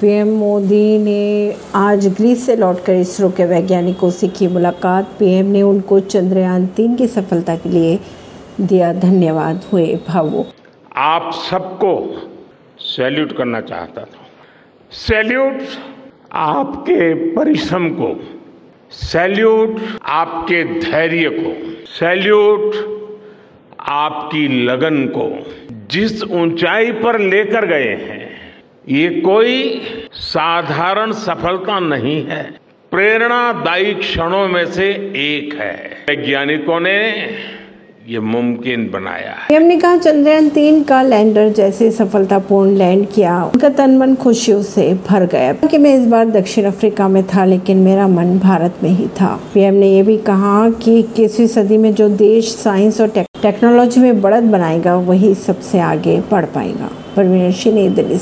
PM Modi ने आज Greece से लौटकर इसरो के वैज्ञानिकों से की मुलाकात। पीएम ने उनको चंद्रयान तीन की सफलता के लिए दिया धन्यवाद। हुए भावुक। आप सबको सैल्यूट करना चाहता था। सैल्यूट आपके परिश्रम को, सैल्यूट आपके धैर्य को, सैल्यूट आपकी लगन को जिस ऊंचाई पर लेकर गए हैं ये कोई साधारण सफलता नहीं है। प्रेरणादायी क्षणों में से एक है। वैज्ञानिकों ने ये मुमकिन बनाया पीएम ने कहा चंद्रयान तीन का लैंडर जैसे सफलतापूर्ण लैंड किया। उनका तन मन खुशियों से भर गया। कि मैं इस बार दक्षिण अफ्रीका में था, लेकिन मेरा मन भारत में ही था। पीएम ने यह भी कहा कि इक्कीसवीं सदी में जो देश साइंस और टेक्नोलॉजी में बढ़त बनाएगा, वही सबसे आगे बढ़ पाएगा। परवीन सिंह नई दिल्ली